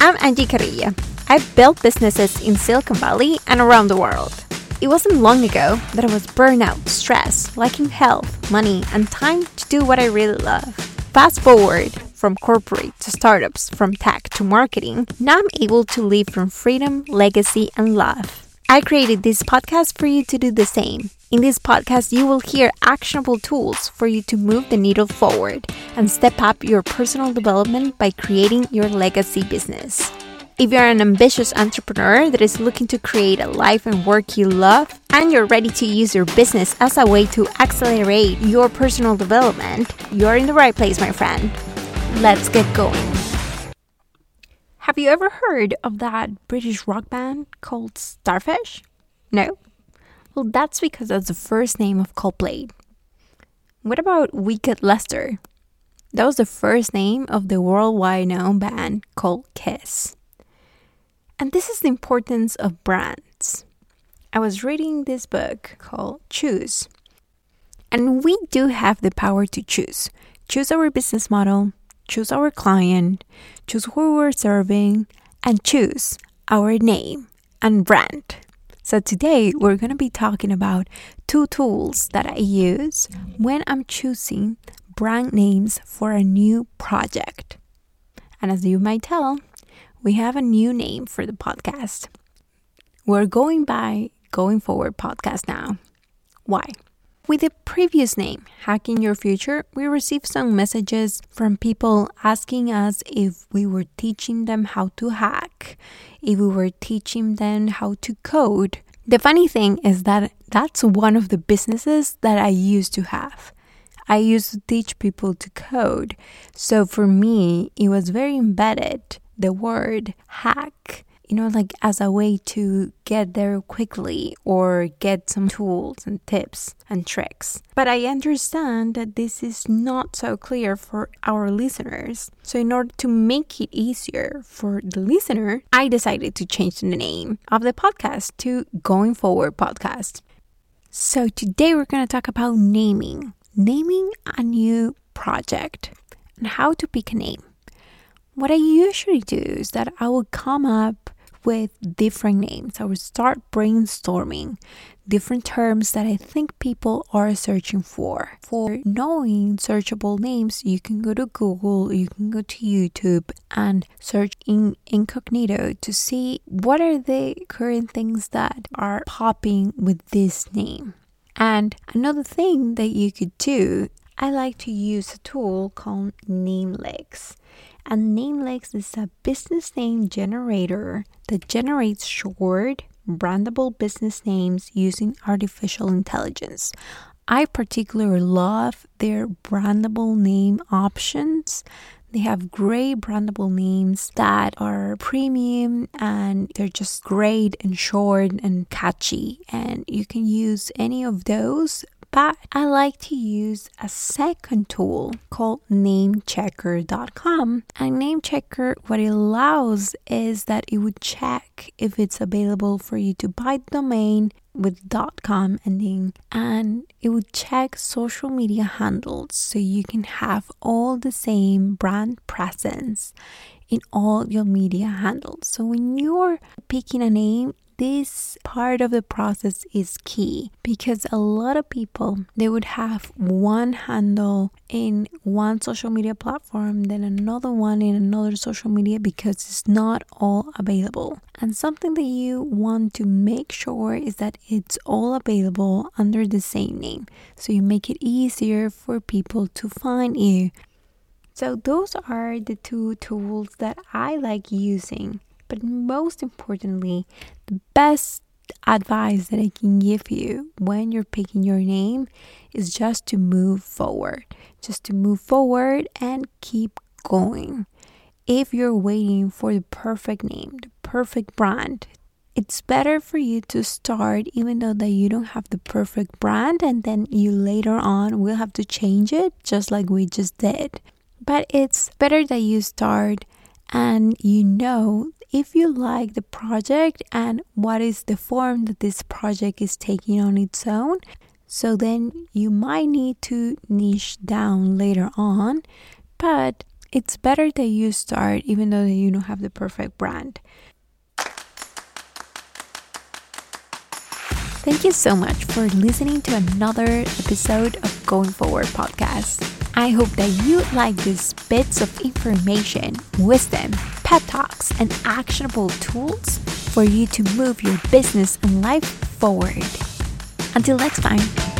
I'm Angie Carrillo. I've built businesses in Silicon Valley and around the world. It wasn't long ago that I was burnout, stressed, lacking health, money, and time to do what I really love. Fast forward from corporate to startups, from tech to marketing, now I'm able to live from freedom, legacy, and love. I created this podcast for you to do the same. In this podcast, you will hear actionable tools for you to move the needle forward and step up your personal development by creating your legacy business. If you're an ambitious entrepreneur that is looking to create a life and work you love, and you're ready to use your business as a way to accelerate your personal development, you're in the right place, my friend. Let's get going. Have you ever heard of that British rock band called Starfish? No? Well, that's because that's the first name of Coldplay. What about Wicked Lester? That was the first name of the worldwide known band called Kiss. And this is the importance of brands. I was reading this book called Choose. And we do have the power to choose. Choose our business model, choose our client, choose who we're serving, and choose our name and brand. So, today we're going to be talking about two tools that I use when I'm choosing brand names for a new project. And as you might tell, we have a new name for the podcast. We're going by Going Forward Podcast now. Why? With the previous name, Hacking Your Future, we received some messages from people asking us if we were teaching them how to hack, if we were teaching them how to code. The funny thing is that that's one of the businesses that I used to have. I used to teach people to code. So for me, it was very embedded the word hack you know, like as a way to get there quickly or get some tools and tips and tricks. But I understand that this is not so clear for our listeners. So, in order to make it easier for the listener, I decided to change the name of the podcast to Going Forward Podcast. So, today we're going to talk about naming, naming a new project and how to pick a name. What I usually do is that I will come up with different names. I would start brainstorming different terms that I think people are searching for. For knowing searchable names, you can go to Google, you can go to YouTube and search in incognito to see what are the current things that are popping with this name. And another thing that you could do, I like to use a tool called Namelix. And Namelix is a business name generator that generates short, brandable business names using artificial intelligence. I particularly love their brandable name options. They have great brandable names that are premium and they're just great and short and catchy. And you can use any of those but I like to use a second tool called namecheckr.com. And namechecker, what it allows is that it would check if it's available for you to buy the domain with .com ending and it would check social media handles so you can have all the same brand presence in all your media handles. So when you're picking a name, this part of the process is key because a lot of people they would have one handle in one social media platform then another one in another social media because it's not all available. And something that you want to make sure is that it's all available under the same name. So you make it easier for people to find you. So those are the two tools that I like using but most importantly, the best advice that I can give you when you're picking your name is just to move forward, just to move forward and keep going. If you're waiting for the perfect name, the perfect brand, it's better for you to start even though that you don't have the perfect brand and then you later on will have to change it just like we just did. But it's better that you start and you know if you like the project and what is the form that this project is taking on its own. So then you might need to niche down later on, but it's better that you start even though you don't have the perfect brand. Thank you so much for listening to another episode of Going Forward podcast. I hope that you like these bits of information, wisdom, pep talks, and actionable tools for you to move your business and life forward. Until next time.